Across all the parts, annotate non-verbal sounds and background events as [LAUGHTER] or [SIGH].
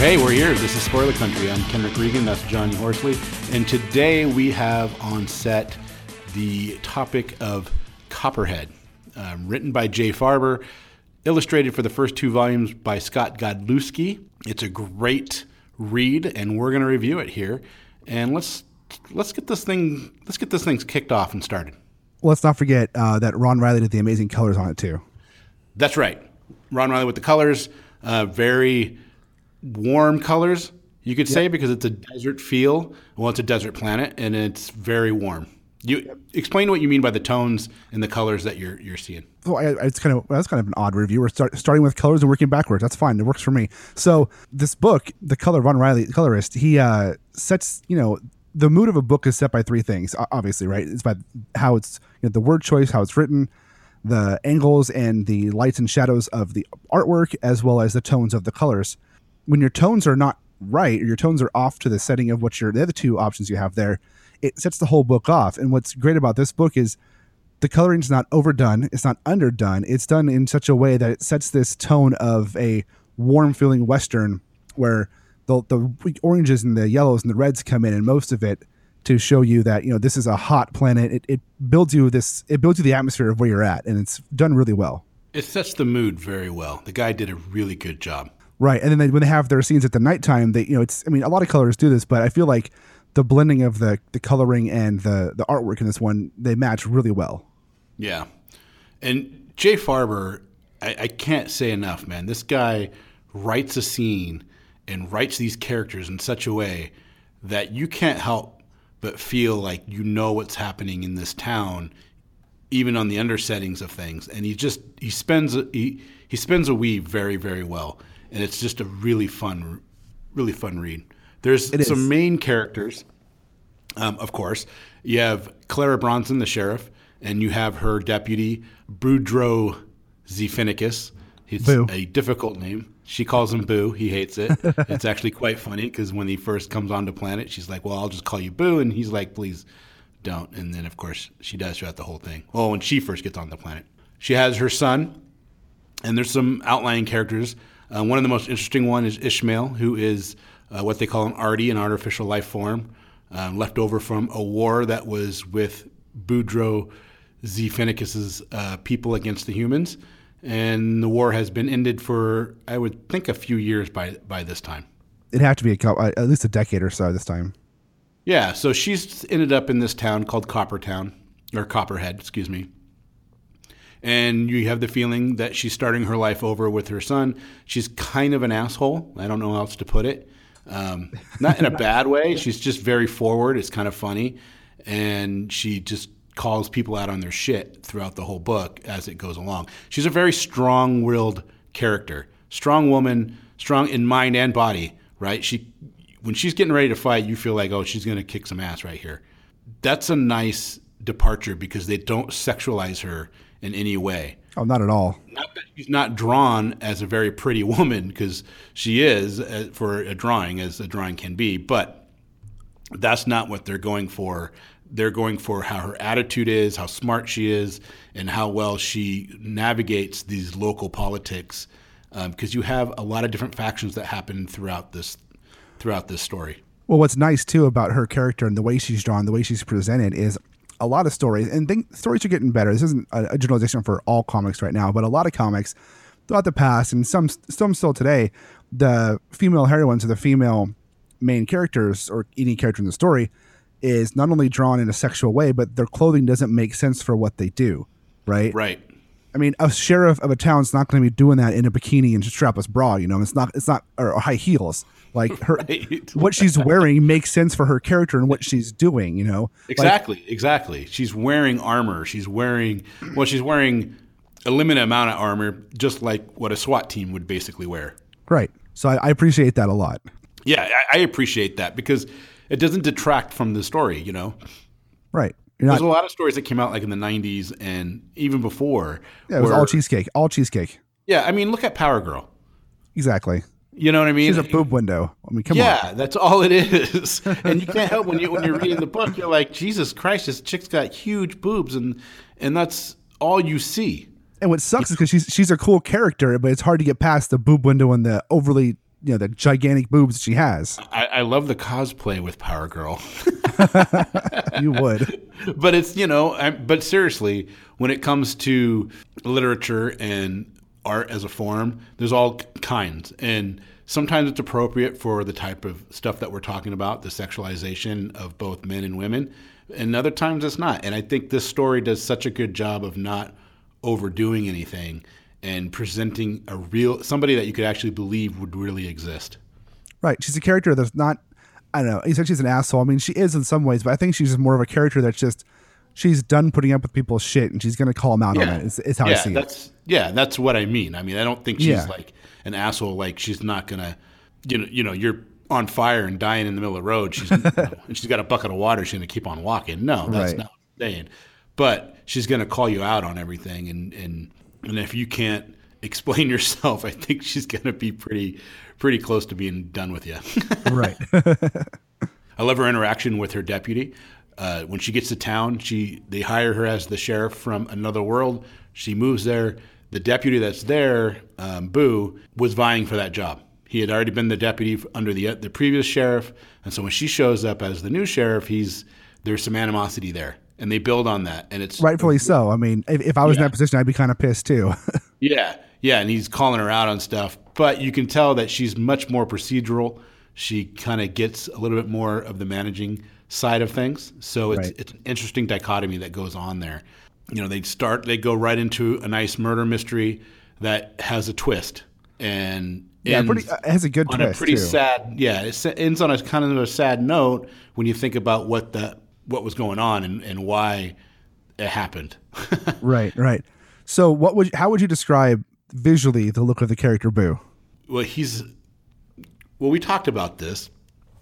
Hey, we're here. This is Spoiler Country. I'm Kenric Regan. That's Johnny Horsley. And today we have on set the topic of Copperhead, um, written by Jay Faerber, illustrated for the first two volumes by Scott Godlewski. It's a great read, and we're going to review it here. And let's let's get this thing let's get this thing kicked off and started. Let's not forget uh, that Ron Riley did the amazing colors on it too. That's right, Ron Riley with the colors, uh, very warm colors. You could say because it's a desert feel. Well, it's a desert planet, and it's very warm. You explain what you mean by the tones and the colors that you're you're seeing. Well, I, it's kind of that's kind of an odd review. We're start, starting with colors and working backwards. That's fine. It works for me. So this book, the color Ron Riley, the colorist, he uh, sets you know the mood of a book is set by three things. Obviously, right? It's by how it's you know, the word choice, how it's written, the angles and the lights and shadows of the artwork, as well as the tones of the colors. When your tones are not right or your tones are off to the setting of what your the other two options you have there, it sets the whole book off. And what's great about this book is the coloring is not overdone it's not underdone it's done in such a way that it sets this tone of a warm feeling western where the, the oranges and the yellows and the reds come in and most of it to show you that you know this is a hot planet it, it builds you this it builds you the atmosphere of where you're at and it's done really well It sets the mood very well. The guy did a really good job. Right, and then they, when they have their scenes at the nighttime, they you know it's I mean a lot of colors do this, but I feel like the blending of the the coloring and the the artwork in this one they match really well. Yeah. And Jay Faerber, I, I can't say enough, man. This guy writes a scene and writes these characters in such a way that you can't help but feel like you know what's happening in this town, even on the undersettings of things. And he just he spends he he spends a weave very very well, and it's just a really fun, really fun read. There's It some is. main characters um, of course. You have Clara Bronson, the sheriff, and you have her deputy, Boudreaux Xephinicus. It's Boo. a difficult name. She calls him Boo. He hates it. [LAUGHS] it's actually quite funny because when he first comes onto planet, she's like, "Well, I'll just call you Boo," and he's like, "Please don't." And then, of course, she does throughout the whole thing. Well, when she first gets on the planet, she has her son, and there's some outlying characters. Uh, one of the most interesting one is Ishmael, who is uh, what they call an arty, an artificial life form, um, left over from a war that was with Boudreaux Xephinicus's uh, people against the humans, and the war has been ended for I would think a few years by by this time. It had to be a couple, at least a decade or so this time. Yeah, so she's ended up in this town called Coppertown, or Copperhead, excuse me. And you have the feeling that she's starting her life over with her son. She's kind of an asshole. I don't know how else to put it. Um, not in a bad way. [LAUGHS] She's just very forward. It's kind of funny. And she just calls people out on their shit throughout the whole book as it goes along. She's a very strong willed character. Strong woman, strong in mind and body, right? She when she's getting ready to fight, you feel like, oh, she's going to kick some ass right here. That's a nice departure because they don't sexualize her in any way. Oh, not at all. Not that she's not drawn as a very pretty woman because she is uh, for a drawing, as a drawing can be, but that's not what they're going for. They're going for how her attitude is, how smart she is, and how well she navigates these local politics. Because you have a lot of different factions that happen throughout this throughout this story. Well, what's nice too about her character and the way she's drawn, the way she's presented, is a lot of stories, and think, stories are getting better. This isn't a, a generalization for all comics right now, but a lot of comics throughout the past, and some some still today, the female heroines or the female main characters or any character in the story is not only drawn in a sexual way, but their clothing doesn't make sense for what they do, right? Right. I mean, a sheriff of a town's not going to be doing that in a bikini and strapless bra. You know, it's not. It's not or high heels. Like her, [LAUGHS] Right. what she's wearing makes sense for her character and what she's doing. You know, Like, Exactly, exactly. She's wearing armor. She's wearing well, she's wearing a limited amount of armor, just like what a SWAT team would basically wear. right. So I, I appreciate that a lot. Yeah, I, I appreciate that because it doesn't detract from the story. You know, Right. You're there's a lot of stories that came out like in the '90s and even before. Yeah, it was where- all cheesecake. All cheesecake. Yeah, I mean, look at Power Girl. Exactly. You know what I mean? She's a boob window. I mean, come on. yeah, that's all it is. [LAUGHS] and you can't help when you when you're reading the book, you're like, Jesus Christ, this chick's got huge boobs, and and that's all you see. And what sucks is because she's she's a cool character, but it's hard to get past the boob window and the overly you know the gigantic boobs she has. I, I love the cosplay with Power Girl. [LAUGHS] you would. [LAUGHS] but it's you know I, but seriously when it comes to literature and art as a form there's all kinds and sometimes it's appropriate for the type of stuff that we're talking about the sexualization of both men and women and other times it's not and i think this story does such a good job of not overdoing anything and presenting a real somebody that you could actually believe would really exist Right. She's a character that's not. I don't know. You said she's an asshole. I mean, she is in some ways, but I think she's just more of a character that's just she's done putting up with people's shit and she's going to call them out on it. it. Is, is how yeah, I see it. that's yeah, that's what I mean. I mean, I don't think she's Yeah. like an asshole. Like she's not gonna, you know, you know, you're on fire and dying in the middle of the road. She's [LAUGHS] you know, and she's got a bucket of water. She's gonna keep on walking. No, that's Right. not what I'm saying. But she's gonna call you out on everything, and and and if you can't explain [LAUGHS] yourself, I think she's gonna be pretty pretty close to being done with you. [LAUGHS] right. I love her interaction with her deputy. Uh, when she gets to town, she they hire her as the sheriff from another world. She moves there. The deputy that's there, um, Boo, was vying for that job. He had already been the deputy under the the previous sheriff, and so when she shows up as the new sheriff, he's there's some animosity there, and they build on that. And it's Rightfully so. I mean, if, if I was in that position, I'd be kind of pissed too. [LAUGHS] Yeah, yeah, and he's calling her out on stuff, but you can tell that she's much more procedural. She kind of gets a little bit more of the managing side of things. So it's Right. it's an interesting dichotomy that goes on there. You know, they start they go right into a nice murder mystery that has a twist and yeah, pretty. Uh, it has a good on twist a pretty too. sad yeah it ends on a kind of a sad note when you think about what the what was going on and, and why it happened [LAUGHS] Right. Right. So, what would how would you describe visually the look of the character Boo? well he's well we talked about this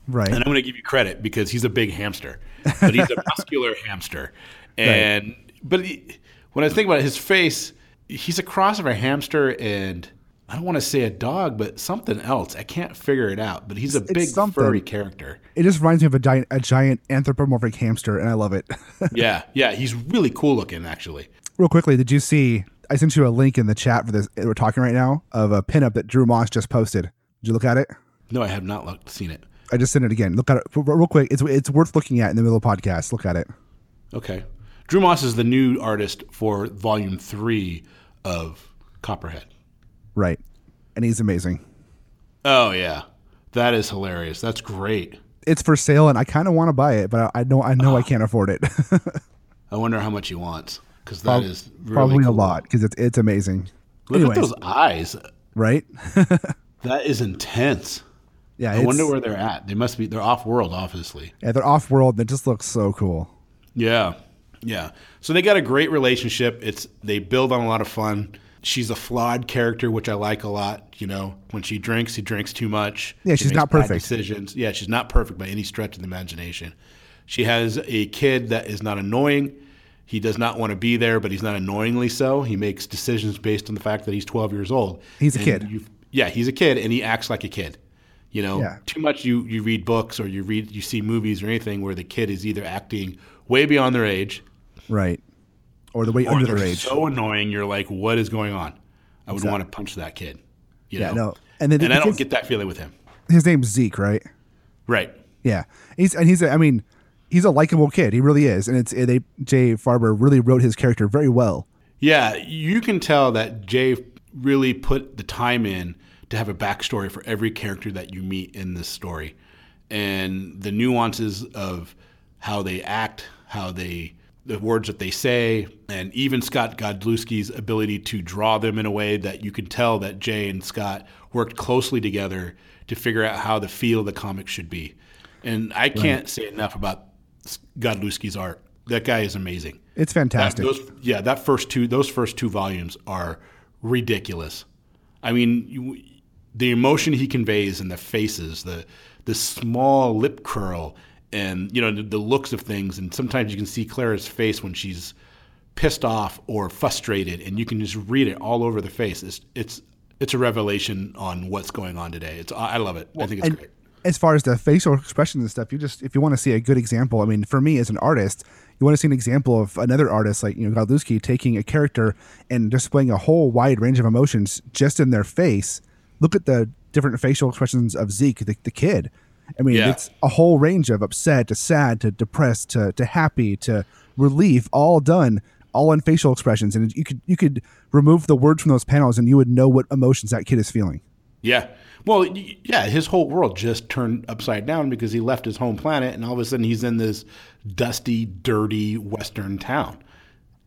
Right. and I'm going to give you credit because he's a big hamster, but he's a [LAUGHS] muscular hamster. And but he, when I think about it, his face, he's a cross of a hamster and I don't want to say a dog, but something else. I can't figure it out. But he's a It's big something. furry character. It just reminds me of a giant, a giant anthropomorphic hamster, and I love it. [LAUGHS] Yeah, yeah, he's really cool looking actually. Real quickly, did you see? I sent you a link in the chat for this. We're talking right now of a pinup that Drew Moss just posted. Did you look at it? No, I have not looked, seen it. I just sent it again. Look at it real quick. It's it's worth looking at in the middle of the podcast. Look at it. Okay, Drew Moss is the new artist for Volume Three of Copperhead. Right, and he's amazing. Oh yeah, that is hilarious. That's great. It's for sale, and I kind of want to buy it, but I, I know I know I ah. can't afford it. [LAUGHS] I wonder how much he wants because that is really Probably a lot because it's it's amazing. Look Anyways. at those eyes. Right? [LAUGHS] That is intense. Yeah. I wonder where they're at. They must be. They're off world, obviously. Yeah, they're off world, it just looks so cool. Yeah, yeah. So they got a great relationship. It's they build on a lot of fun. She's a flawed character, which I like a lot. You know, when she drinks, she drinks too much. Yeah, She she's not perfect. Decisions. Yeah, she's not perfect by any stretch of the imagination. She has a kid that is not annoying. He does not want to be there, but he's not annoyingly so. He makes decisions based on the fact that he's 12 years old. He's a And kid. Yeah, he's a kid, and he acts like a kid. You know, Yeah. too much you you read books or you read you see movies or anything where the kid is either acting way beyond their age Right. Or the way or under their age. so annoying. You're like, what is going on? I would want to punch that kid. You Yeah, know? no. And then the and I don't get that feeling with him. His name's Zeke, right? Right. Yeah, he's and he's a, I mean, he's a likable kid. He really is, and it's they Jay Faerber really wrote his character very well. Yeah, you can tell that Jay really put the time in to have a backstory for every character that you meet in this story, and the nuances of how they act, how they the words that they say, and even Scott Godlewski's ability to draw them in a way that you can tell that Jay and Scott worked closely together to figure out how the feel of the comic should be. And I can't say enough about Godlewski's art. That guy is amazing. It's That- fantastic. those, yeah, that first two, those first two volumes are ridiculous. I mean, you, the emotion he conveys in the faces, the the small lip curl, and you know the, the looks of things, and sometimes you can see Clara's face when she's pissed off or frustrated, and you can just read it all over the face. It's it's it's a revelation on what's going on today. It's I love it. I think it's great. as far as the facial expressions and stuff, you just if you want to see a good example, I mean, for me as an artist, you want to see an example of another artist like you know Godlewski taking a character and displaying a whole wide range of emotions just in their face. Look at the different facial expressions of Zeke, the, the kid. I mean, Yeah. it's a whole range of upset to sad to depressed to, to happy to relief, all done, all in facial expressions. And you could you could remove the words from those panels, and you would know what emotions that kid is feeling. Yeah. Well, yeah, his whole world just turned upside down because he left his home planet and all of a sudden he's in this dusty, dirty western town.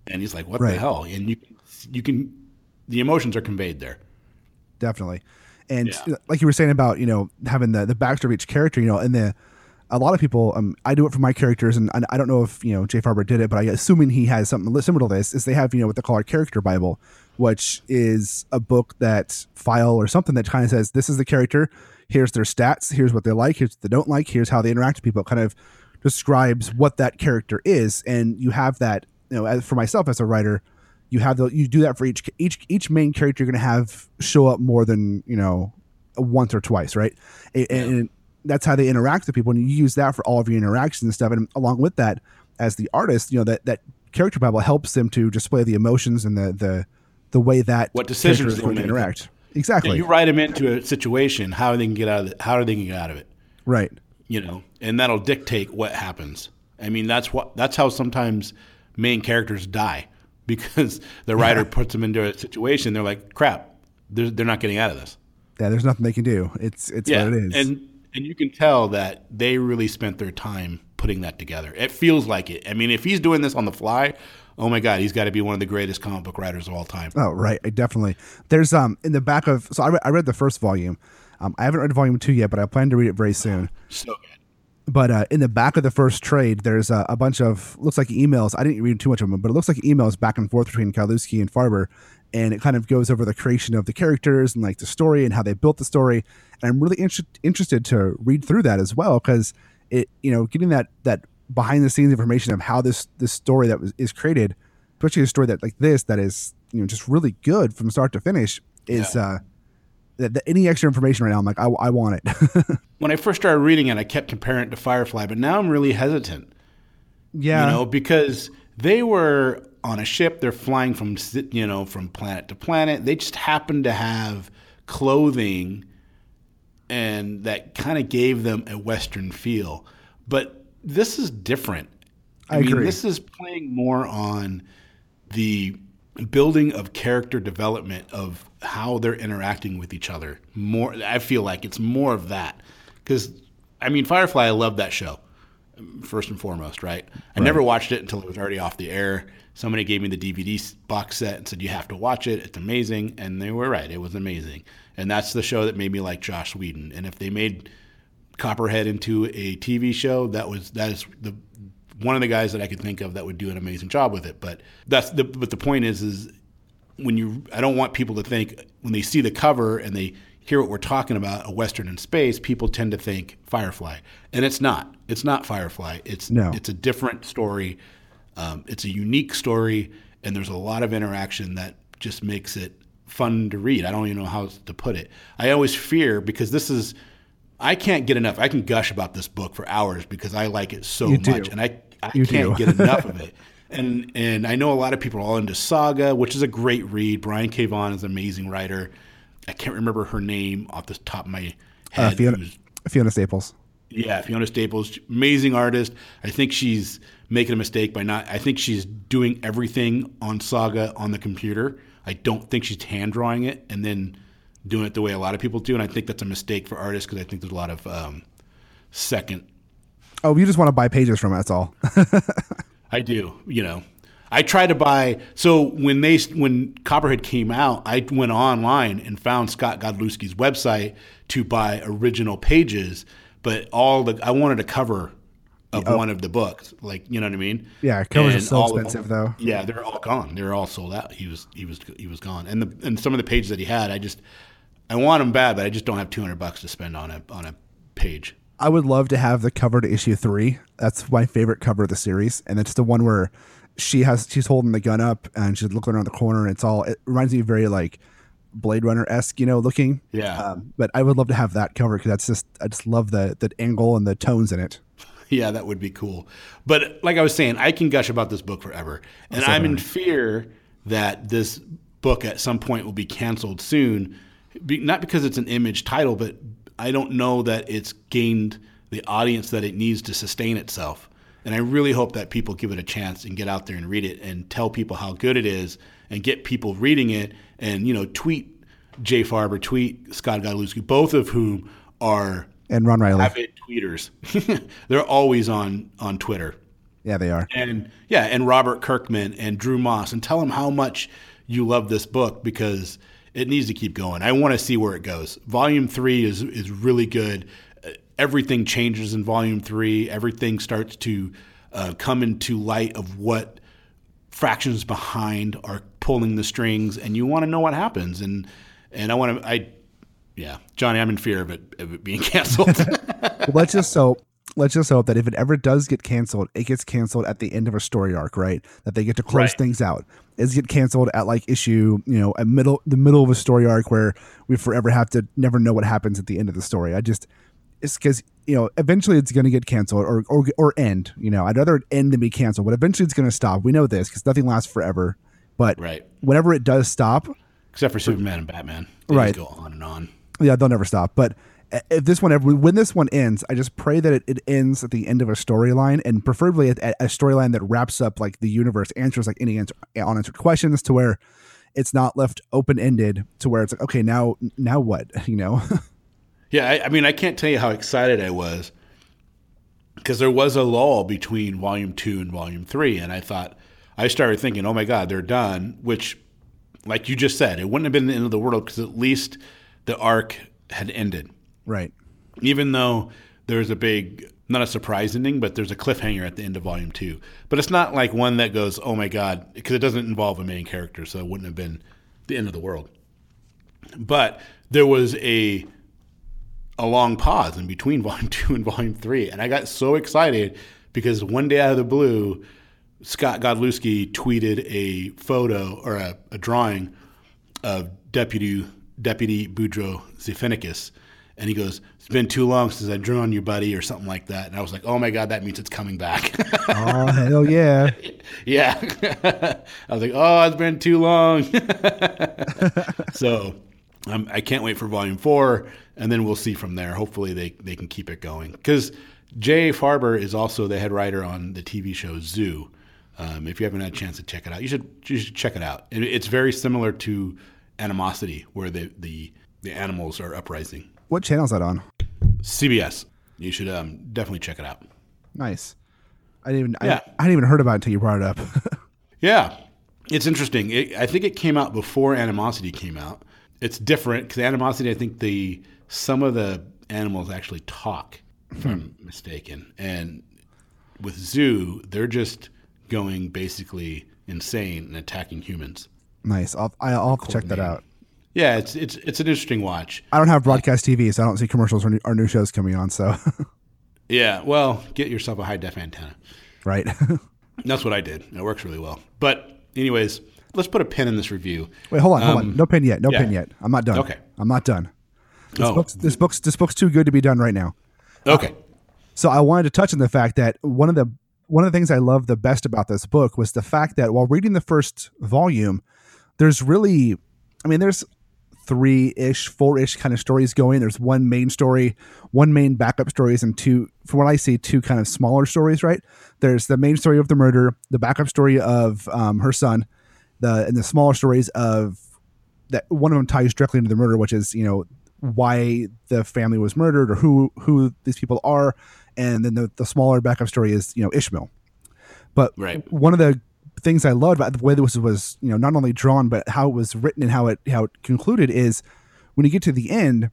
And he's like, "What Right. the hell?" And you you can the emotions are conveyed there. Definitely. And Yeah. like you were saying about you know having the the backstory of each character, you know, and the a lot of people, um, I do it for my characters, and I, don't know if you know Jay Faerber did it, but I assuming he has something similar to this. Is they have you know what they call a character bible, which is a book that file or something that kind of says this is the character, here's their stats, here's what they like, here's what they don't like, here's how they interact with people. It kind of describes what that character is, and you have that. You know, as for myself as a writer, you have the you do that for each each each main character you're going to have show up more than you know once or twice right? And, and that's how they interact with people and you use that for all of your interactions and stuff and along with that as the artist you know that that character bible helps them to display the emotions and the the the way that What decisions going to interact. Exactly. You write them into a situation, how they can get out of it, how are they can get out of it? right. You know, and that'll dictate what happens. I mean, that's what that's how sometimes main characters die because [LAUGHS] the writer puts them into a situation. They're like, "Crap, they're, they're not getting out of this." yeah there's nothing they can do it's it's Yeah, what it is and and you can tell that they really spent their time putting that together. It feels like it. I mean, if he's doing this on the fly, oh my god, he's got to be one of the greatest comic book writers of all time. Oh right, definitely. There's um in the back of so I, re- I read the first volume. Um, I haven't read volume two yet, but I plan to read it very soon. So good. But uh, in the back of the first trade, there's a, a bunch of looks like emails. I didn't read too much of them, but it looks like emails back and forth between Godlewski and Faerber, and it kind of goes over the creation of the characters and like the story and how they built the story. And I'm really inter- interested to read through that as well because it you know getting that that behind the scenes information of how this this story that was is created, especially a story that like this that is you know just really good from start to finish is uh that, that any extra information right now I'm like I, I want it. [LAUGHS] When I first started reading it, I kept comparing it to Firefly, but now I'm really hesitant. yeah, you know, because they were on a ship. They're flying from you know from planet to planet. They just happened to have clothing, and that kind of gave them a Western feel. But this is different. I agree. This is playing more on the building of character development of how they're interacting with each other. More, I feel like it's more of that because I mean, Firefly. I love that show first and foremost, right? I never watched it until it was already off the air. Somebody gave me the DVD box set and said, "You have to watch it. It's amazing." And they were right; it was amazing. And that's the show that made me like Joss Whedon. And if they made Copperhead into a TV show, that was that is the one of the guys that I could think of that would do an amazing job with it. But that's the but the point is is when you I don't want people to think when they see the cover and they hear what we're talking about a western in space, people tend to think Firefly, and it's not. It's not Firefly. It's No. it's a different story. Um, it's a unique story, and there's a lot of interaction that just makes it fun to read. I don't even know how to put it. I always fear because this is. I can't get enough. I can gush about this book for hours because I like it so You do. much, and I I You can't get enough of [LAUGHS] it. And and I know a lot of people are all into Saga, which is a great read. Brian K. Vaughan is an amazing writer. I can't remember her name off the top of my uh, head. Fiona, who's- Fiona Staples. yeah, Fiona Staples, amazing artist. I think she's making a mistake by not. I think she's doing everything on Saga on the computer. I don't think she's hand drawing it and then doing it the way a lot of people do. And I think that's a mistake for artists because I think there's a lot of um, second Oh, you just want to buy pages from it. That's all. [LAUGHS] I do. You know, I try to buy. So when they when Copperhead came out, I went online and found Scott Godlewski's website to buy original pages. But all the I wanted a cover of one of the books, like you know what I mean. Yeah, covers are so expensive, them- though. Yeah, they're all gone. They're all sold out. He was he was he was gone. And the and some of the pages that he had, I just I want them bad, but I just don't have two hundred bucks to spend on a on a page. I would love to have the cover to issue three. That's my favorite cover of the series, and it's the one where she has she's holding the gun up and she's looking around the corner. And it's all it reminds me very like Blade Runner esque, you know, looking. Yeah. Um, but I would love to have that cover because that's just I just love the the angle and the tones in it. [LAUGHS] Yeah, that would be cool. But like I was saying, I can gush about this book forever. And I'm in fear that this book at some point will be canceled soon be, not because it's an image title, but I don't know that it's gained the audience that it needs to sustain itself. And I really hope that people give it a chance and get out there and read it and tell people how good it is and get people reading it and, you know, tweet Jay Faerber, tweet Scott Godlewski, both of whom are and Ron Riley. avid tweeters. [LAUGHS] They're always on, on Twitter. Yeah, they are. And yeah, and Robert Kirkman and Drew Moss and tell them how much you love this book because it needs to keep going. I want to see where it goes. Volume 3 is is really good everything changes in volume three. Everything starts to uh, come into light of what fractions behind are pulling the strings, and you want to know what happens. And and I want to, I, yeah, Johnny, I'm in fear of it, of it being [LAUGHS] canceled. let's just so let's just hope that if it ever does get canceled, it gets canceled at the end of a story arc, right? That they get to close right. things out. Is get canceled at like issue, you know, a middle the middle of a story arc where we forever have to never know what happens at the end of the story. I just it's because you know eventually it's going to get canceled or, or or end. You know, I'd rather it end than be canceled, but eventually it's going to stop. We know this because nothing lasts forever. But right. whenever it does stop, except for Superman and Batman, they right, go on and on. Yeah, they'll never stop. But if this one ever when this one ends, I just pray that it, it ends at the end of a storyline, and preferably at a storyline that wraps up like the universe, answers like any answer, unanswered questions, to where it's not left open ended, to where it's like, okay, now now what, [LAUGHS] you know. Yeah, I, I mean, I can't tell you how excited I was because there was a lull between volume two and volume three, and I thought I started thinking, oh my god, they're done. Which, like you just said, it wouldn't have been the end of the world because at least the arc had ended. Right. Even though there's a big, not a surprise ending, but there's a cliffhanger at the end of volume two. But it's not like one that goes, oh my god, because it doesn't involve a main character, so it wouldn't have been the end of the world. But there was a a long pause in between [LAUGHS] volume two and volume three. And I got so excited because one day out of the blue, Scott Godlewski tweeted a photo or a, a drawing of Deputy Deputy Boudreaux Zephyrnicus. And he goes, It's been too long since I drew on you, buddy, or something like that. And I was like, Oh my God, that means it's coming back. [LAUGHS] oh, hell yeah. [LAUGHS] yeah. [LAUGHS] I was like, Oh, it's been too long. so um, I can't wait for volume four, and then we'll see from there. Hopefully, they, they can keep it going. Because Jay Faerber is also the head writer on the TV show Zoo. Um, if you haven't had a chance to check it out, you should you should check it out. It, it's very similar to Animosity, where the, the the animals are uprising. What channel is that on? CBS. You should um, definitely check it out. Nice. I didn't even yeah. I, I hadn't even heard about it until you brought it up. [LAUGHS] yeah, it's interesting. It, I think it came out before Animosity came out it's different because animosity. I think the some of the animals actually talk, if I'm mistaken, and with zoo, they're just going basically insane and attacking humans. Nice. I'll I'll to check that out. Yeah, it's it's it's an interesting watch. I don't have broadcast TV, so I don't see commercials or new, or new shows coming on. So. [LAUGHS] yeah, well, get yourself a high def antenna. Right. [LAUGHS] That's what I did. It works really well. But anyways, let's put a pin in this review. Wait, hold on, hold on. Um, no pin yet. No yeah. pin yet. I'm not done. Okay. I'm not done. This oh. book's this book's this book's too good to be done right now. Okay. Uh, so I wanted to touch on the fact that one of the one of the things I love the best about this book was the fact that while reading the first volume, there's really, I mean, there's three ish, four ish kind of stories going. There's one main story, one main backup stories, and two, from what I see, two kind of smaller stories. Right? There's the main story of the murder, the backup story of um, her son, the and the smaller stories of that one of them ties directly into the murder, which is you know why the family was murdered or who who these people are, and then the, the smaller backup story is you know Ishmael. But right. one of the things I loved about the way this was you know not only drawn but how it was written and how it how it concluded is when you get to the end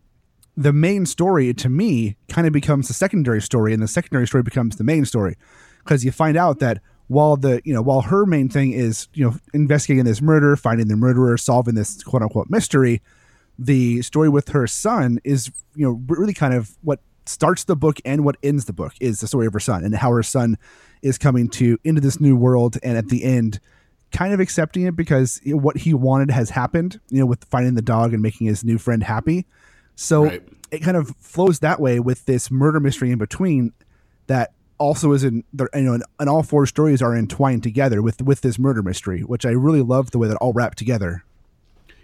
the main story to me kind of becomes the secondary story and the secondary story becomes the main story. Because you find out that while the you know while her main thing is you know investigating this murder finding the murderer solving this quote unquote mystery the story with her son is you know really kind of what starts the book and what ends the book is the story of her son and how her son is coming to into this new world and at the end kind of accepting it because what he wanted has happened you know with finding the dog and making his new friend happy so right. it kind of flows that way with this murder mystery in between that also is in there, you know and all four stories are entwined together with with this murder mystery which i really love the way that all wrapped together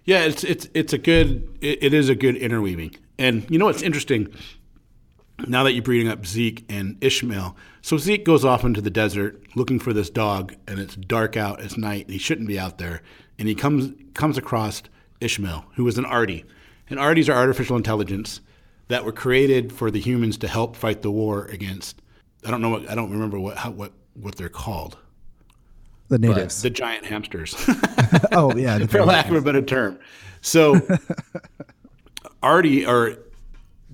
Yeah, it's it's it's a good it, it is a good interweaving. And you know what's interesting? Now that you're breeding up Zeke and Ishmael, so Zeke goes off into the desert looking for this dog, and it's dark out, it's night, and he shouldn't be out there. And he comes comes across Ishmael, who was an Artie, and Arties are artificial intelligence that were created for the humans to help fight the war against. I don't know what I don't remember what how, what what they're called. The natives, the giant hamsters. [LAUGHS] oh yeah, [LAUGHS] for lack of a better term. So [LAUGHS] Artie, or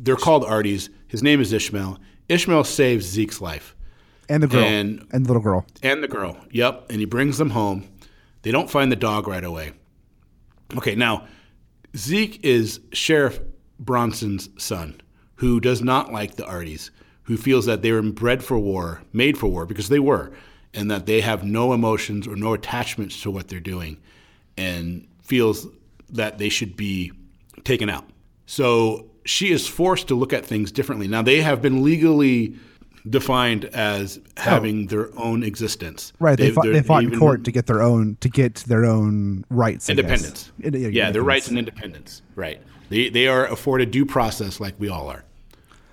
they're called Arties. His name is Ishmael. Ishmael saves Zeke's life. And the girl. And, and the little girl. And the girl. Yep. And he brings them home. They don't find the dog right away. Okay, now Zeke is Sheriff Bronson's son, who does not like the Arties, who feels that they were bred for war, made for war, because they were, and that they have no emotions or no attachments to what they're doing, and feels that they should be taken out. So she is forced to look at things differently. Now, they have been legally defined as oh. having oh. their own existence. Right. They, they fought, they fought in court to get their own to get their own rights. Independence. yeah, yeah their rights and independence. Right. They they are afforded due process like we all are.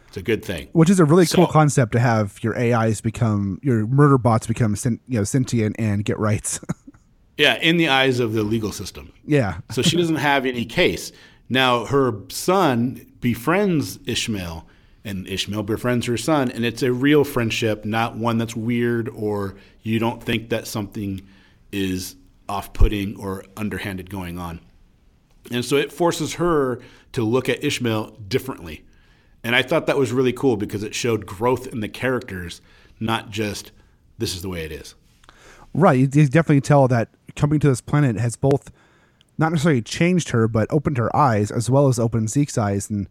It's a good thing. Which is a really so, cool concept to have your AIs become your murder bots become you know sentient and get rights. [LAUGHS] yeah, in the eyes of the legal system. Yeah. so she doesn't have any case. Now her son befriends Ishmael and Ishmael befriends her son, and it's a real friendship, not one that's weird or you don't think that something is off putting or underhanded going on. And so it forces her to look at Ishmael differently. And I thought that was really cool because it showed growth in the characters, not just this is the way it is. Right. You definitely tell that coming to this planet has both not necessarily changed her, but opened her eyes as well as opened Zeke's eyes. And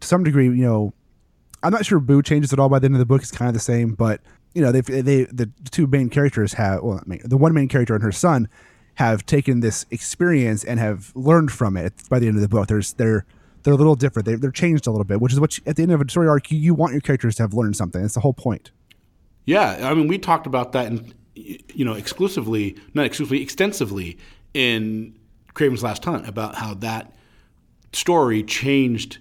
to some degree, you know, I'm not sure Boo changes at all by the end of the book. It's kind of the same, but you know, they they the two main characters have well, the one main character and her son have taken this experience and have learned from it by the end of the book. There's they're they're a little different. They, they're changed a little bit, which is what you, at the end of a story arc you, you want your characters to have learned something. That's the whole point. Yeah, I mean, we talked about that, in, you know, exclusively, not exclusively, extensively in Kraven's Last Hunt about how that story changed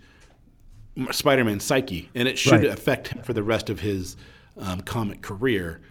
Spider-Man's psyche, and it should right. affect him for the rest of his um, comic career.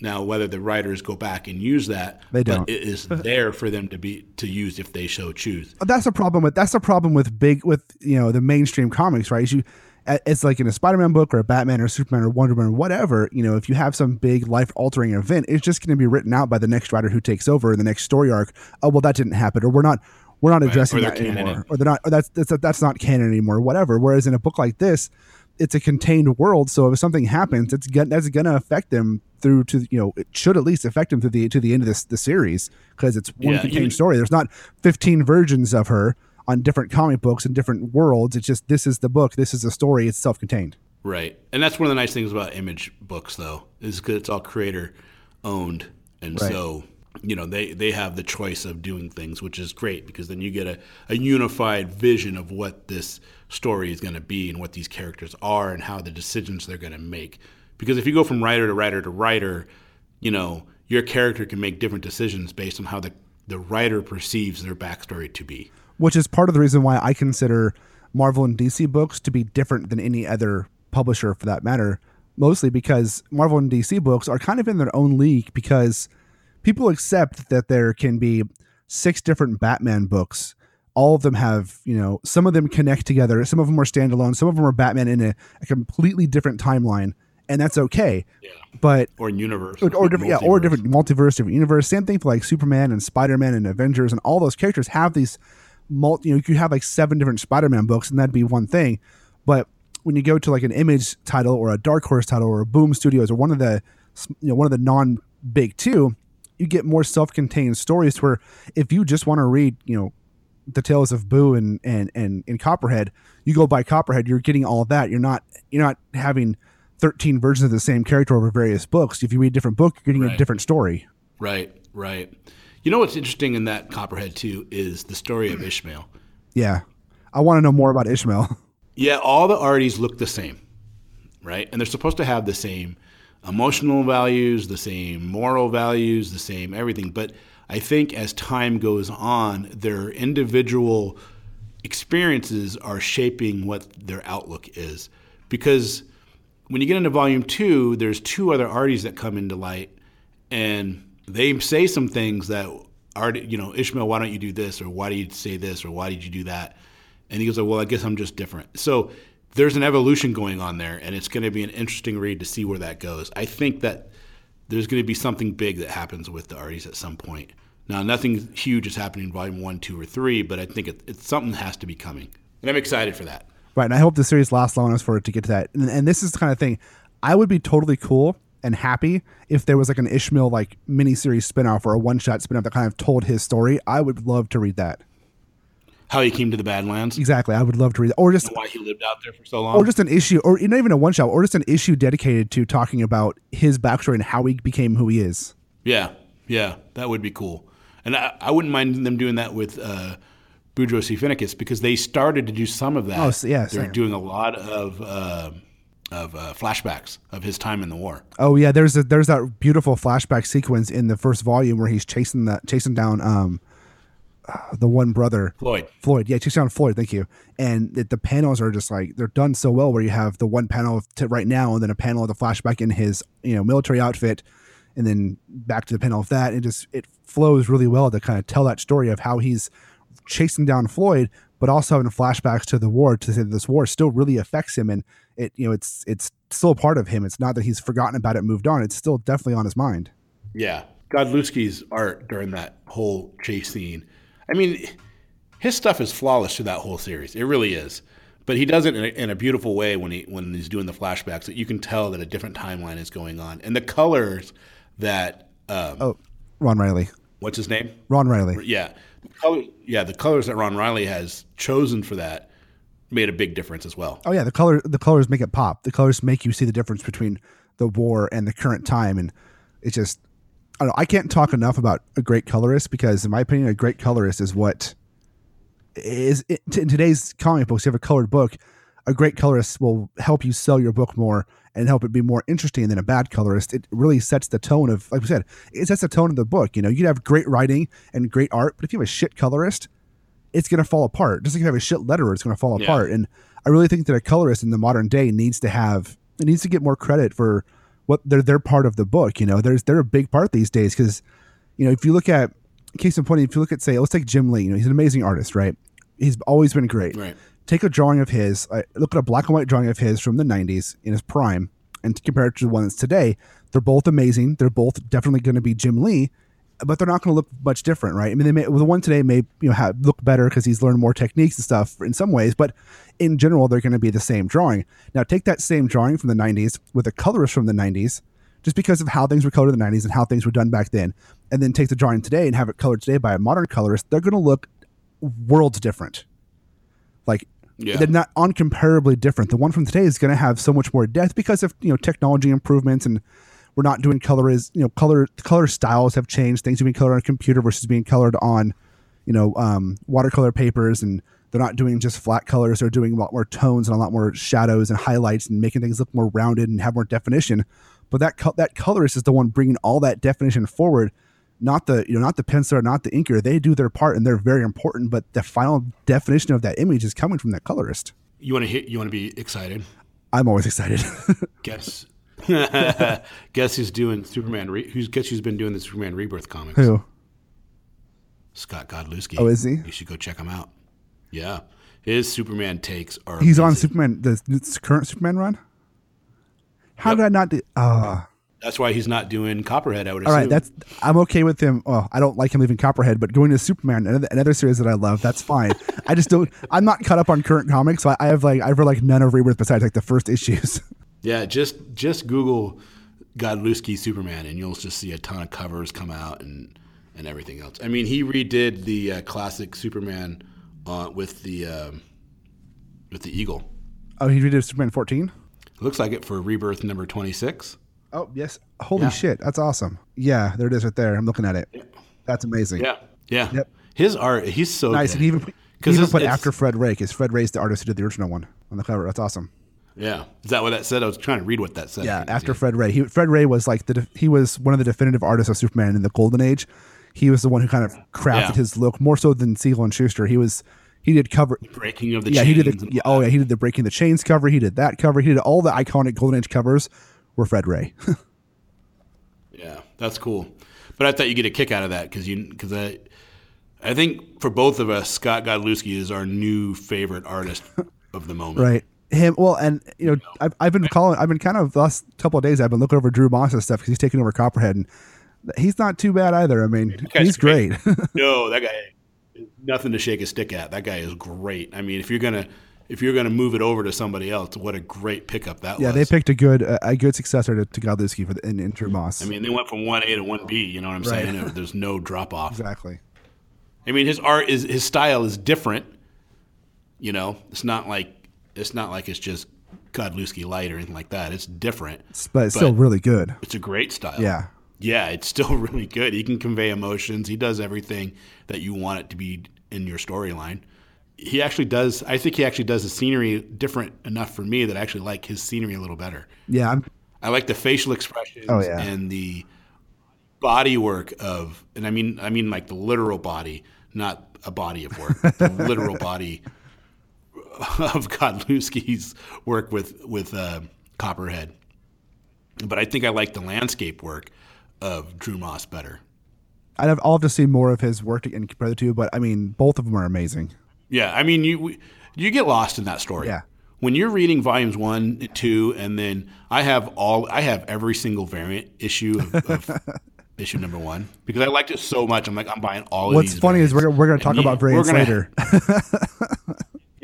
Now, whether the writers go back and use that, they don't. it is [LAUGHS] there for them to be to use if they so choose. That's a problem with that's a problem with big with you know the mainstream comics, right? You, it's like in a Spider-Man book or a Batman or Superman or Wonder Woman or whatever. You know, if you have some big life-altering event, it's just going to be written out by the next writer who takes over in the next story arc. Oh well, that didn't happen, or we're not we're not addressing right, that anymore, or they're not, or that's that's that's not canon anymore, whatever. Whereas in a book like this, it's a contained world, so if something happens, it's gonna, that's going to affect them through to you know it should at least affect them to the to the end of this the series because it's one yeah, contained even, story. There's not 15 versions of her on different comic books and different worlds. It's just this is the book, this is the story. It's self contained. Right, and that's one of the nice things about Image books, though, is because it's all creator owned, and right. so you know they they have the choice of doing things which is great because then you get a, a unified vision of what this story is going to be and what these characters are and how the decisions they're going to make because if you go from writer to writer to writer you know your character can make different decisions based on how the the writer perceives their backstory to be which is part of the reason why i consider marvel and dc books to be different than any other publisher for that matter mostly because marvel and dc books are kind of in their own league because people accept that there can be six different Batman books. All of them have, you know, some of them connect together. Some of them are standalone. Some of them are Batman in a, a completely different timeline, and that's okay. Yeah. But or universe, or, or different, yeah, or different multiverse, different universe. Same thing for like Superman and Spider Man and Avengers, and all those characters have these. Multi, you know, you could have like seven different Spider Man books, and that'd be one thing. But when you go to like an Image title or a Dark Horse title or a Boom Studios or one of the, you know, one of the non big two, you get more self-contained stories where if you just want to read, you know, the tales of Boo and and and, and Copperhead, you go by Copperhead, you're getting all that. You're not you're not having 13 versions of the same character over various books. If you read a different book, you're getting right. a different story. Right, right. You know what's interesting in that Copperhead too is the story of Ishmael. Yeah. I want to know more about Ishmael. [LAUGHS] Yeah, all the Arties look the same, right? And they're supposed to have the same emotional values, the same moral values, the same everything. But I think as time goes on, their individual experiences are shaping what their outlook is. Because when you get into volume two, there's two other artists that come into light, and they say some things that are, you know, Ishmael, why don't you do this, or why do you say this, or why did you do that? And he goes, well, I guess I'm just different. So there's an evolution going on there, and it's going to be an interesting read to see where that goes. I think that there's going to be something big that happens with the arties at some point. Now, nothing huge is happening in volume one, two, or three, but I think it, it's something has to be coming, and I'm excited for that. Right, and I hope the series lasts long enough for it to get to that. And, and this is the kind of thing I would be totally cool and happy if there was like an Ishmael like miniseries spinoff or a one shot spinoff that kind of told his story. I would love to read that. How he came to the Badlands, Exactly, I would love to read that, or just why he lived out there for so long. or just an issue, or not even a one shot, or just an issue dedicated to talking about his backstory and how he became who he is. Yeah, yeah, that would be cool. And I, I wouldn't mind them doing that with uh, Boudreaux Finicus because they started to do some of that. Oh, yeah, They're same. doing a lot of uh, of uh, flashbacks of his time in the war. Oh yeah, there's a, there's that beautiful flashback sequence in the first volume where he's chasing that chasing down um uh, the one brother Floyd. Floyd. Yeah, chasing down Floyd. Thank you. And it, the panels are just like they're done so well. Where you have the one panel of to right now, and then a panel of the flashback in his you know military outfit, and then back to the panel of that. It just it flows really well to kind of tell that story of how he's chasing down Floyd, but also having flashbacks to the war to say that this war still really affects him, and it you know it's it's still a part of him. It's not that he's forgotten about it, moved on. It's still definitely on his mind. Yeah, Godlewski's art during that whole chase scene. I mean, his stuff is flawless through that whole series. It really is. But he does it in a, in a beautiful way when he when he's doing the flashbacks. That you can tell that a different timeline is going on, and the colors that um, Oh, Ron Riley. what's his name? Ron Riley. Yeah, the color, yeah, the colors that Ron Riley has chosen for that made a big difference as well. Oh yeah, the color the colors make it pop. The colors make you see the difference between the war and the current time, and it's just I don't know. I can't talk enough about a great colorist because, in my opinion, a great colorist is what is in today's comic books. You have a colored book. A great colorist will help you sell your book more and help it be more interesting than a bad colorist. It really sets the tone of, like we said, it sets the tone of the book. You know, you can have great writing and great art, but if you have a shit colorist, it's going to fall apart. Just like you have a shit letterer, it's going to fall Yeah. apart. And I really think that a colorist in the modern day needs to have, it needs to get more credit for what they're they're part of the book. You know, there's they're a big part these days because, you know, if you look at case in point, if you look at say, let's take Jim Lee. You know, he's an amazing artist, right? He's always been great. Right. Take a drawing of his, uh, look at a black and white drawing of his from the '90s in his prime, and compare it to the one that's today. They're both amazing. They're both definitely going to be Jim Lee, but they're not going to look much different, right? I mean, they may, well, the one today may you know have, look better because he's learned more techniques and stuff in some ways, but in general, they're going to be the same drawing. Now, take that same drawing from the '90s with a colorist from the '90s, just because of how things were colored in the '90s and how things were done back then, and then take the drawing today and have it colored today by a modern colorist. They're going to look worlds different. Like Yeah. they're not uncomparably different. The one from today is going to have so much more depth because of you know technology improvements and we're not doing color is you know color color styles have changed. Things are being colored on a computer versus being colored on you know um, watercolor papers and they're not doing just flat colors. They're doing a lot more tones and a lot more shadows and highlights and making things look more rounded and have more definition. But that co- that colorist is the one bringing all that definition forward. Not the you know not the penciler, not the inker. They do their part and they're very important. But the final definition of that image is coming from that colorist. You want to hit? You want to be excited? I'm always excited. [LAUGHS] Guess. [LAUGHS] guess who's doing Superman? Re- who's guess who's been doing the Superman Rebirth comics? Who? Scott Godlewski. Oh, is he? You should go check him out. Yeah, his Superman takes are. He's on. Superman, the current Superman run. How Yep. did I not do? Ah, That's why he's not doing Copperhead. I would all assume. right. That's I'm okay with him. Oh, I don't like him leaving Copperhead, but going to Superman, another, another series that I love. That's fine. [LAUGHS] I just don't. I'm not caught up on current comics, so I, I have like I've read like none of Rebirth besides like the first issues. [LAUGHS] yeah. Just just Google Godlewski Superman, and you'll just see a ton of covers come out and and everything else. I mean, he redid the uh, classic Superman uh, with the um, with the eagle. oh, he redid Superman 14. Looks like it for Rebirth number twenty six. Oh yes. Holy Yeah. shit, that's awesome. Yeah, there it is right there. I'm looking at it. That's amazing. Yeah, yeah. Yep. His art, he's so Nice. good. And he even, he 'Cause even put after Fred Ray because Fred Ray's the artist who did the original one on the cover. That's awesome. Yeah, is that what that said? I was trying to read what that said. Yeah, after see. Fred Ray, he, Fred Ray was like the def- he was one of the definitive artists of Superman in the Golden Age. he was the one who kind of crafted Yeah. his look more so than Siegel and Shuster. He was he did cover Breaking of the yeah, he chains. did the, yeah, oh yeah, he did the breaking the chains cover. He did that cover. He did all the iconic Golden Age covers. Were Fred Ray? [LAUGHS] Yeah, that's cool. But I thought you get a kick out of that because you because I I think for both of us, Scott Godlewski is our new favorite artist [LAUGHS] of the moment. right. Him. Well, and you know, I've, I've been calling. I've been kind of the last couple of days. I've been looking over Drew Moss's stuff because he's taking over Copperhead, and he's not too bad either. I mean, he's great. [LAUGHS] No, that guy nothing to shake a stick at. That guy is great. I mean, if you're gonna if you're gonna move it over to somebody else, what a great pickup that yeah, was. Yeah they picked a good a, a good successor to, to Godlewski for the in, in Drew mm-hmm. Moss. I mean, they went from one A to one B. You know what I'm Right. saying? There's no drop off. exactly. I mean, his art is his style is different. You know, it's not like it's not like it's just Godlewski light or anything like that. It's different. But it's still really good. It's a great style. Yeah. Yeah, it's still [LAUGHS] really good. He can convey emotions. He does everything that you want it to be in your storyline. He actually does. I think he actually does the scenery different enough for me that I actually like his scenery a little better. Yeah, I'm, I like the facial expressions Oh, yeah. and the body work of, and I mean, I mean like the literal body, not a body of work, the literal [LAUGHS] body [LAUGHS] of Godlewski's work with with uh, Copperhead. But I think I like the landscape work of Drew Moss better. I'd have, I'll have to see more of his work and compare the two. But I mean, both of them are amazing. Yeah, I mean, you we- you get lost in that story. Yeah. When you're reading volumes one, two, and then I have all, I have every single variant issue of, of [LAUGHS] issue number one because I liked it so much. I'm like, I'm buying all of What's funny is we're, we're going to talk And about variants we're gonna- later. [LAUGHS]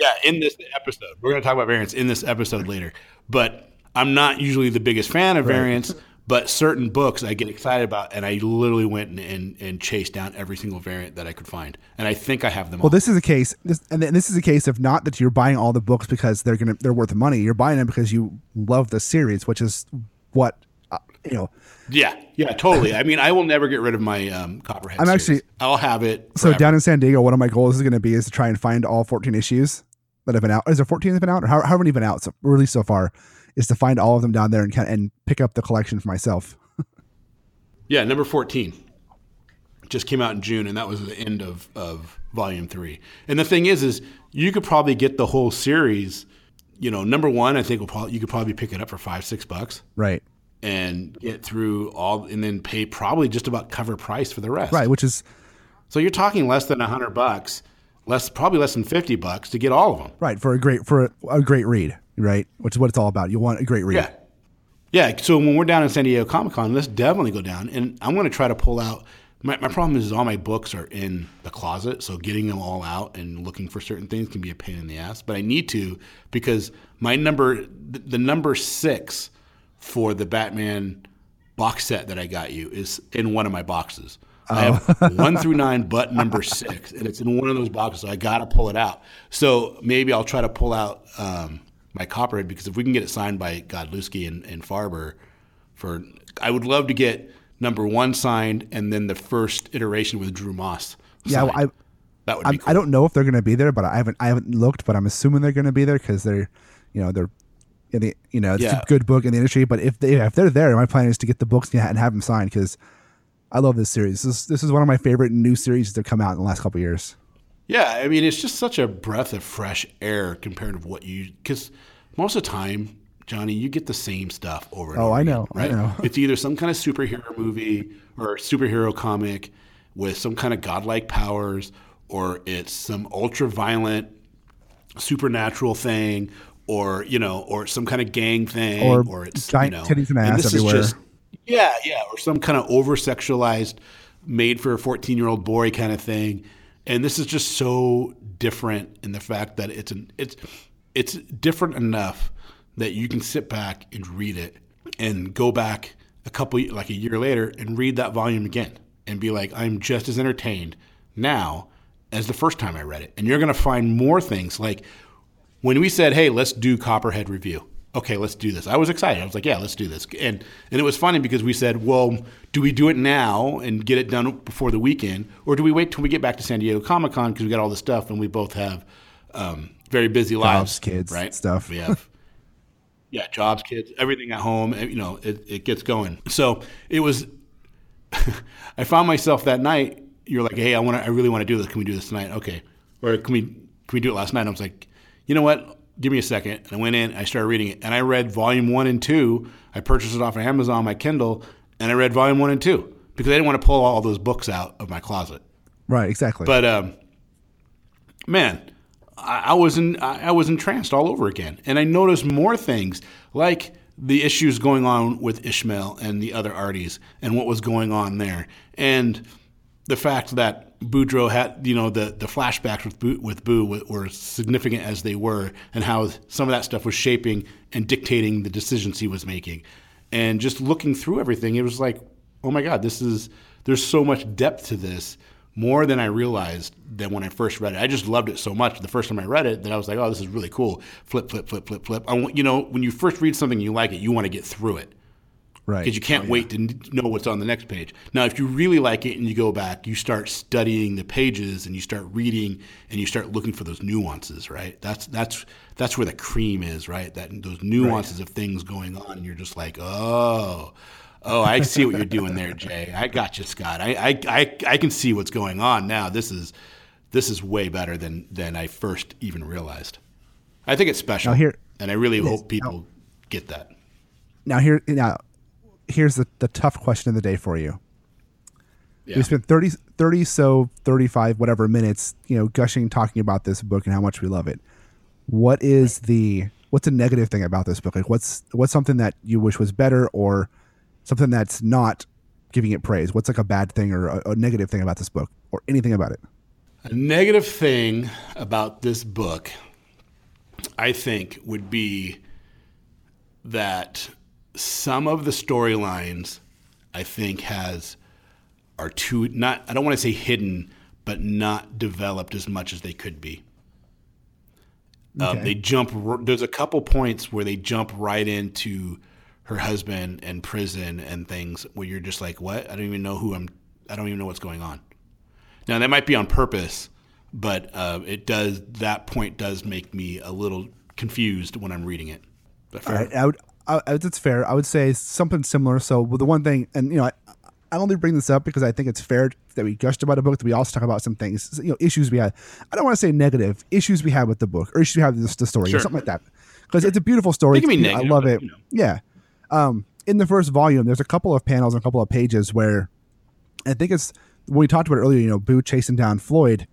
Yeah, in this episode, we're going to talk about variants in this episode later. But I'm not usually the biggest fan of variants. But certain books I get excited about, and I literally went and, and, and chased down every single variant that I could find, and I think I have them all. Well, this is a case, this, and then this is a case of not that you're buying all the books because they're gonna they're worth money. You're buying them because you love the series, which is what uh, you know. Yeah, yeah, totally. I mean, I will never get rid of my um, Copperhead. I'm series. actually- I'll have it. So down in San Diego, one of my goals is going to be is to try and find all 14 issues that have been out. Is there 14 that have been out, or how, how many have been out so, released so far? Is to find all of them down there and and pick up the collection for myself. [LAUGHS] yeah, number fourteen just came out in June, and that was the end of of volume three. And the thing is, is you could probably get the whole series. You know, number one, I think will probably you could probably pick it up for five, six bucks Right. and get through all, and then pay probably just about cover price for the rest. Right. Which is So you're talking less than a hundred bucks, less probably less than fifty bucks to get all of them. right for a great for a, a great read. Right. Which is what it's all about. You want a great read. Yeah. Yeah. So when we're down in San Diego Comic Con, let's definitely go down. And I'm going to try to pull out. My, my problem is all my books are in the closet. So getting them all out and looking for certain things can be a pain in the ass. But I need to because my number, the number six for the Batman box set that I got you is in one of my boxes. I have [LAUGHS] one through nine, but number six, and it's in one of those boxes. So I got to pull it out. So maybe I'll try to pull out um, my Copperhead because if we can get it signed by Godlewski and, and Faerber, for I would love to get number one signed and then the first iteration with Drew Moss. Yeah. signed. I, that would be cool. I don't know if they're going to be there, but I haven't I haven't looked, but I'm assuming they're going to be there because they're, you know, they're in the you know it's Yeah. a good book in the industry. But if they if they're there, my plan is to get the books and have them signed because I love this series. This this is one of my favorite new series that have come out in the last couple of years. Yeah, I mean, it's just such a breath of fresh air compared to what you because most of the time, Johnny, you get the same stuff over and Oh, over Oh, I again, know, I right? know. It's either some kind of superhero movie or superhero comic with some kind of godlike powers, or it's some ultra violent supernatural thing, or you know, or some kind of gang thing, Or or, it's giant you know, titties and ass this everywhere. Is just, yeah, yeah, or some kind of over sexualized, made for a 14 year old boy kind of thing. And this is just so different in the fact that it's an it's it's different enough that you can sit back and read it and go back a couple like a year later and read that volume again and be like I'm just as entertained now as the first time I read it. And you're going to find more things like when we said, "Hey, let's do Copperhead review." Okay, let's do this. I was excited. I was like, "Yeah, let's do this." And and it was funny because we said, "Well, do we do it now and get it done before the weekend, or do we wait till we get back to San Diego Comic Con because we got all this stuff and we both have um, very busy lives, kids, right? stuff. We have." [LAUGHS] Yeah, jobs, kids, everything at home. You know, it, it gets going. So it was [LAUGHS] I found myself that night. You're like, hey, I want to, I really want to do this. Can we do this tonight? Okay. Or can we, can we do it last night? I was like, you know what? Give me a second. And I went in, I started reading it, and I read volume one and two. I purchased it off of Amazon, on my Kindle, and I read volume one and two because I didn't want to pull all those books out of my closet. Right, exactly. But um, man, I, I was in, I, I was entranced all over again, and I noticed more things like the issues going on with Ishmael and the other arties and what was going on there, and the fact that Boudreaux had, you know, the, the flashbacks with Boo, with Boo were significant as they were, and how some of that stuff was shaping and dictating the decisions he was making. And just looking through everything, it was like, oh my God, this is there's so much depth to this, more than I realized than when I first read it. I just loved it so much the first time I read it that I was like, oh, this is really cool. Flip, flip, flip, flip, flip. I want, you know, when you first read something and you like it, you want to get through it right. because you can't Oh, yeah. wait to know what's on the next page. Now, if you really like it and you go back, you start studying the pages and you start reading and you start looking for those nuances, right? That's that's that's where the cream is, right? That those nuances of things going on, and you're just like, oh. Oh, I see what you're doing there, Jay. I got you, Scott. I, I, I, I can see what's going on now. This is this is way better than than I first even realized. I think it's special, Now here- and I really hope people get that. Now here now here's the, the tough question of the day for you. Yeah. We spent 30, 30 so 35 whatever minutes, you know, gushing talking about this book and how much we love it. What is the what's a negative thing about this book? Like what's what's something that you wish was better or something that's not giving it praise? What's like a bad thing or a, a negative thing about this book or anything about it? A negative thing about this book, I think, would be that some of the storylines I think has are too not I don't want to say hidden, but not developed as much as they could be. Um, Okay. they jump. There's a couple points where they jump right into her husband and prison and things where you're just like, what? I don't even know who I'm. I don't even know what's going on. Now that might be on purpose, but uh, it does. That point does make me a little confused when I'm reading it. But fair. All right, I would, I, that's fair. I would say something similar. So the one thing, and you know, I, I only bring this up because I think it's fair that we gushed about a book that we also talk about some things, you know, issues we had. I don't want to say negative issues we had with the book or issues we have with the, the story Sure. or something like that, because it's a beautiful story. It negative, I love but, it. you know. Yeah. Um, in the first volume, there's a couple of panels and a couple of pages where I think it's when we talked about it earlier. You know, Boo chasing down Floyd.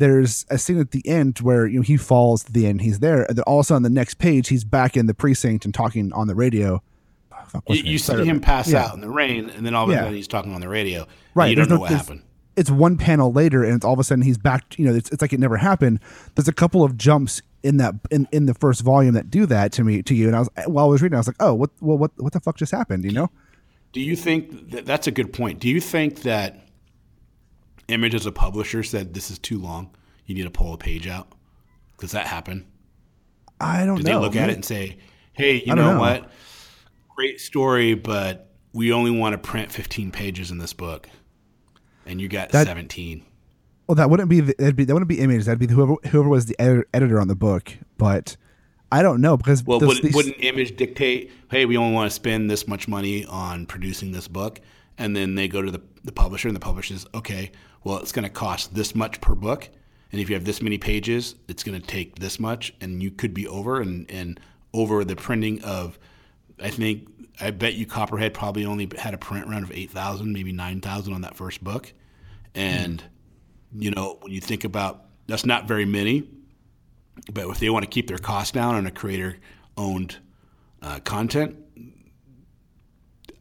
There's a scene at the end where you know he falls to the end. He's there, and then all of a sudden, the next page, he's back in the precinct and talking on the radio. Oh, fuck, You, you see him pass Yeah. out in the rain, and then all of a Yeah. sudden he's talking on the radio. Right, You don't there's know no- what happened. It's one panel later, and it's all of a sudden he's back. You know, it's, it's like it never happened. There's a couple of jumps in that in, in the first volume that do that to me to you. And I was while I was reading, I was like, oh, what well, what what the fuck just happened? You know? Do you think that that's a good point? Do you think that Image as a publisher said this is too long? You need to pull a page out. Does that happen? I don't Did know. they look at it and say, "Hey, you know, know. what? Great story, but we only want to print 15 pages in this book, and you got That- 17." Well, that wouldn't be that'd be that wouldn't be image. That'd be whoever whoever was the editor, editor on the book. But I don't know because Well, those- wouldn't, these- wouldn't Image dictate, "Hey, we only want to spend this much money on producing this book," and then they go to the, the publisher, and the publisher says, "Okay, well, it's going to cost this much per book." And if you have this many pages, it's going to take this much, and you could be over and, and over the printing of. I think I bet you Copperhead probably only had a print run of eight thousand, maybe nine thousand on that first book, and you know when you think about that's not very many, but if they want to keep their costs down on a creator-owned uh, content,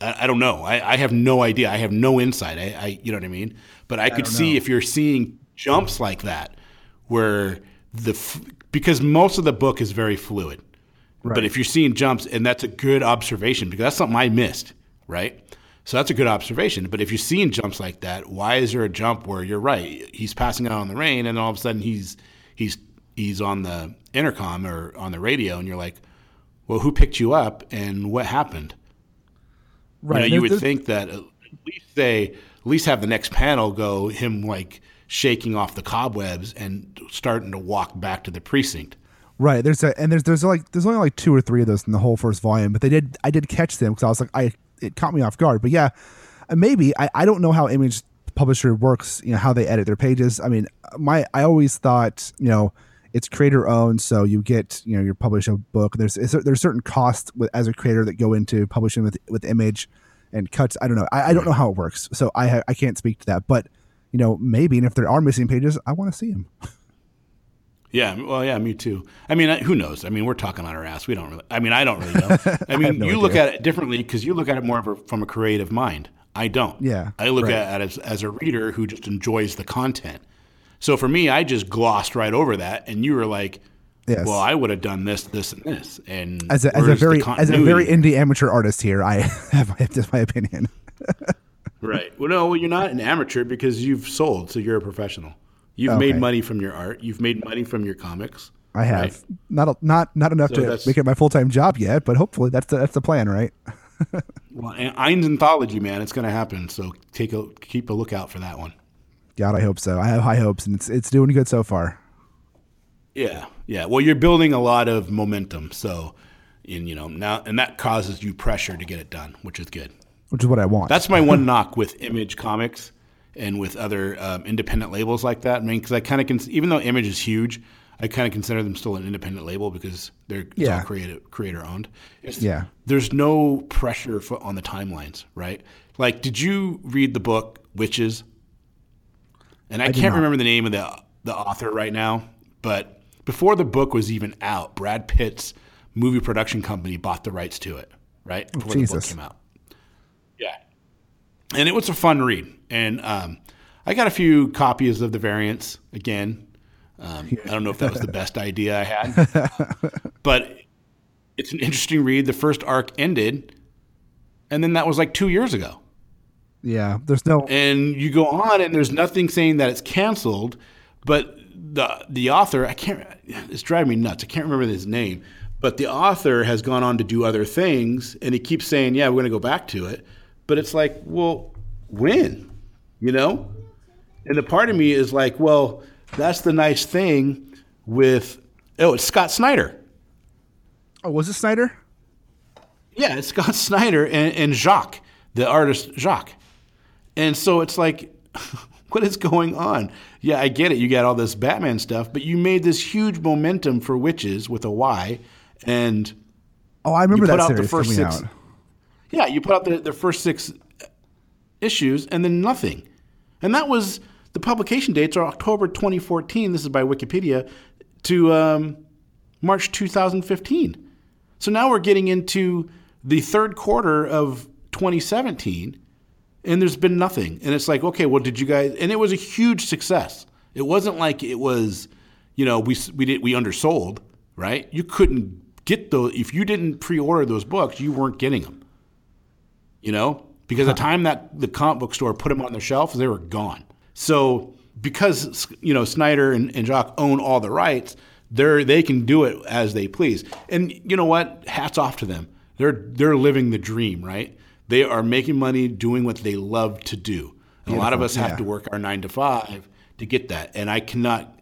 I, I don't know. I, I have no idea. I have no insight. I, I you know what I mean. But I could see know. if you're seeing jumps like that, where the f- because most of the book is very fluid. But if you're seeing jumps, and that's a good observation because that's something I missed, right? So that's a good observation. But if you're seeing jumps like that, why is there a jump where you're right? He's passing out on the rain, and all of a sudden he's he's he's on the intercom or on the radio, and you're like, well, who picked you up, and what happened? Right? You, know, you would think that at least say at least have the next panel go him like shaking off the cobwebs and starting to walk back to the precinct. Right. There's a and there's there's like there's only like two or three of those in the whole first volume, but they did I did catch them because I was like I it caught me off guard. But yeah, uh, maybe I, I don't know how Image Publisher works. You know how they edit their pages. I mean, my I always thought you know it's creator owned, so you get you know you publish a book. There's there's certain costs with, as a creator that go into publishing with with Image and cuts. I don't know. I, I don't know how it works, so I ha- I can't speak to that. But you know maybe, and if there are missing pages, I want to see them. [LAUGHS] Yeah, well, yeah, me too. I mean, who knows? I mean, we're talking on our ass. We don't really. I mean, I don't really know. [LAUGHS] I mean, no you idea. look at it differently because you look at it more a, from a creative mind. I don't. Yeah. I look right. at it as, as a reader who just enjoys the content. So for me, I just glossed right over that, and you were like, Yes. Well, I would have done this, this, and this. And as a, as a very as a very indie amateur artist here, I [LAUGHS] have, I have just my opinion. [LAUGHS] right. Well, no, you're not an amateur because you've sold, so you're a professional. You've okay. made money from your art. You've made money from your comics. I have right? not not not enough so to make it my full time job yet, but hopefully that's the, that's the plan, right? [LAUGHS] well, Eynes anthology, man, it's going to happen. So take a keep a lookout for that one. God, I hope so. I have high hopes, and it's it's doing good so far. Yeah, yeah. Well, you're building a lot of momentum, so and you know now, and that causes you pressure to get it done, which is good. Which is what I want. That's my one [LAUGHS] knock with Image Comics and with other um, independent labels like that. I mean, because I kind of can, even though Image is huge, I kind of consider them still an independent label because they're yeah. all creative, creator owned. It's, yeah, there's no pressure for, on the timelines, right? Like, did you read the book Wytches? And I, I can't remember the name of the the author right now, but before the book was even out, Brad Pitt's movie production company bought the rights to it, right? Before Jesus. the book came out. Yeah, and it was a fun read. And um, I got a few copies of the variants again. Um, I don't know if that was the best idea I had, [LAUGHS] but it's an interesting read. The first arc ended, and then that was like two years ago. Yeah, there's no. And you go on, and there's nothing saying that it's canceled, but the the author, I can't. It's driving me nuts. I can't remember his name, but the author has gone on to do other things, and he keeps saying, "Yeah, we're going to go back to it," but it's like, well, when? you know? And the part of me is like, well, that's the nice thing with, oh, it's Scott Snyder. Oh, was it Snyder? Yeah, it's Scott Snyder and, and Jock, the artist Jock. And so it's like, [LAUGHS] what is going on? Yeah, I get it. You got all this Batman stuff, but you made this huge momentum for witches with a Y, and oh, I remember that series the first six, out. Yeah, you put out the, the first six issues, and then nothing. And that was the publication dates are October 2014. This is by Wikipedia to um, March 2015. So now we're getting into the third quarter of 2017, and there's been nothing. And it's like, okay, well, did you guys? And it was a huge success. It wasn't like it was, you know, we we did we undersold, right? You couldn't get those if you didn't pre-order those books, you weren't getting them. You know, because huh. the time that the comic book store put them on their shelf, they were gone. So because you know Snyder and, and Jock own all the rights, they they can do it as they please. And you know what? Hats off to them. They're they're living the dream, right? They are making money doing what they love to do. And a lot of us have yeah. to work our nine to five to get that. And I cannot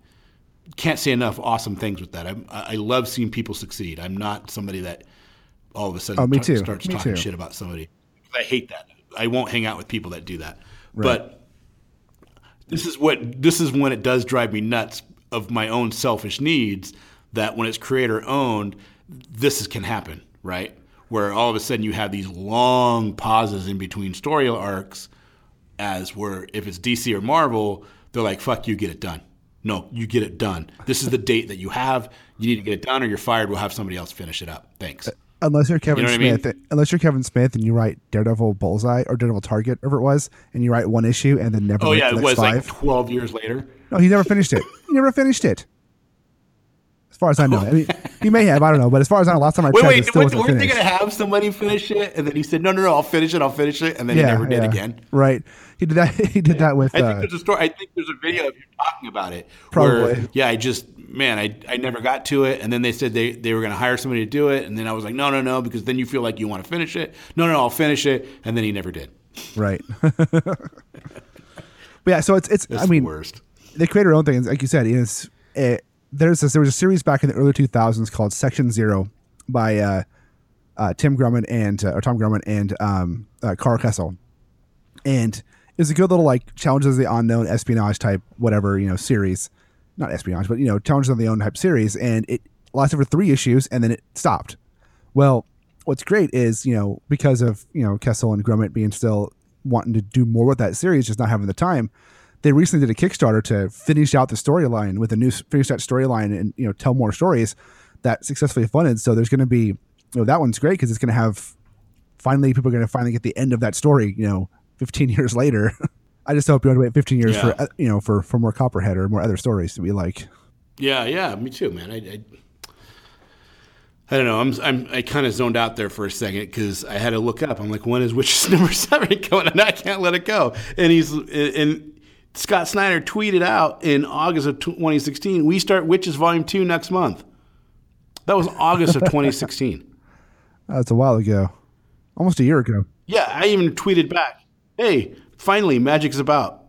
can't say enough awesome things with that. I, I love seeing people succeed. I'm not somebody that all of a sudden oh, me too. starts me talking too. shit about somebody. I hate that. I won't hang out with people that do that. Right. But this is what this is when it does drive me nuts of my own selfish needs that when it's creator owned, this is, can happen, right? Where all of a sudden you have these long pauses in between story arcs, as where if it's DC or Marvel, they're like, "Fuck you, get it done." No, you get it done. This is the date that you have. You need to get it done, or you're fired. We'll have somebody else finish it up. Thanks. Uh, unless you're Kevin you know Smith, I mean? unless you're Kevin Smith and you write Daredevil Bullseye or Daredevil Target, whatever it was, and you write one issue and then never. Oh yeah, it was five. like twelve years later. No, he never finished it. he never finished it. As far as I know, I mean, he may have. I don't know, but as far as I know, last time I wait, checked, wait, it still wait, wasn't weren't finished. they going to have somebody finish it, and then he said, "No, no, no, I'll finish it, I'll finish it," and then yeah, he never did yeah. again. Right. He did that. [LAUGHS] He did that with. I think uh, there's a story. I think there's a video of you talking about it. Probably. Where, yeah, I just man, I, I never got to it. And then they said they, they were going to hire somebody to do it. And then I was like, no, no, no, because then you feel like you want to finish it. No, no, no I'll finish it. And then he never did. Right. [LAUGHS] but yeah, so it's, it's, it's I mean, the worst. They create their own things. Like you said, is it, there's this, there was a series back in the early 2000s called Section Zero by uh, uh, Tim Grummett and, uh, or Tom Grummett and um, uh, Karl Kesel. and it was a good little like challenges of the unknown espionage type whatever you know series, not espionage, but you know challenges of the unknown type series, and it lasted for three issues and then it stopped. Well, what's great is you know because of you know Kesel and Grummett being still wanting to do more with that series, just not having the time. They recently did a Kickstarter to finish out the storyline with a new finish that storyline and you know tell more stories that successfully funded. So there's going to be you know that one's great because it's going to have finally people are going to finally get the end of that story. You know, 15 [LAUGHS] years later. I just hope you to wait 15 years Yeah. for uh, you know for for more Copperhead or more other stories to be like. Yeah, yeah, me too, man. I, I, I don't know. I'm, I'm I kind of zoned out there for a second because I had to look up. I'm like, when is Wytches [LAUGHS] number seven coming? And I can't let it go. And he's and Scott Snyder tweeted out in August of 2016, we start Wytches Volume Two next month. That was August of 2016. [LAUGHS] That's a while ago, almost a year ago. Yeah, I even tweeted back, "Hey, finally, magic's about."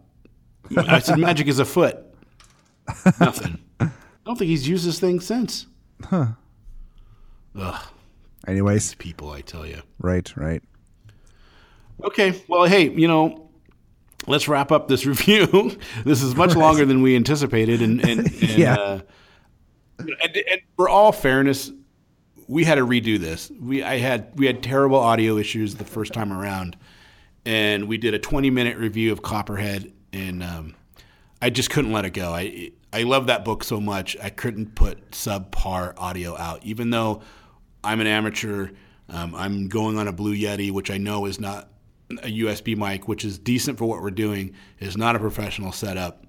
I said, [LAUGHS] "Magic is afoot." Nothing. I don't think he's used this thing since. Huh. Ugh, Anyways, these people, I tell you. right, right. Okay, well, hey, you know, let's wrap up this [LAUGHS] review. this is much longer than we anticipated, and and, [LAUGHS] and Yeah. uh, and, and for all fairness, we had to redo this. We I had we had terrible audio issues the first time around, and we did a 20 minute review of Copperhead, and um, I just couldn't let it go. I I love that book so much. I couldn't put subpar audio out, even though I'm an amateur. Um, I'm going on a Blue Yeti, which I know is not a USB mic, which is decent for what we're doing. Is not a professional setup,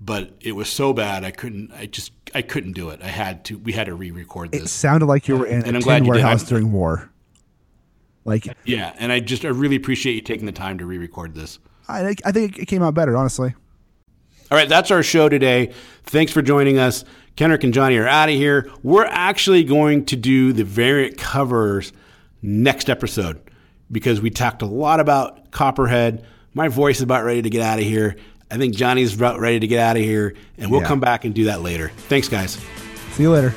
but it was so bad I couldn't. I just I couldn't do it. I had to. We had to re-record this. It sounded like you were in And a I'm glad tin you did. warehouse during war. Like yeah, and I just I really appreciate you taking the time to re-record this. I, think- I think it came out better, honestly. All right, that's our show today. Thanks for joining us. Kenric and Johnny are out of here. We're actually going to do the variant covers next episode because we talked a lot about Copperhead. My voice is about ready to get out of here. I think Johnny's about ready to get out of here, and we'll Yeah. come back and do that later. Thanks, guys. See you later.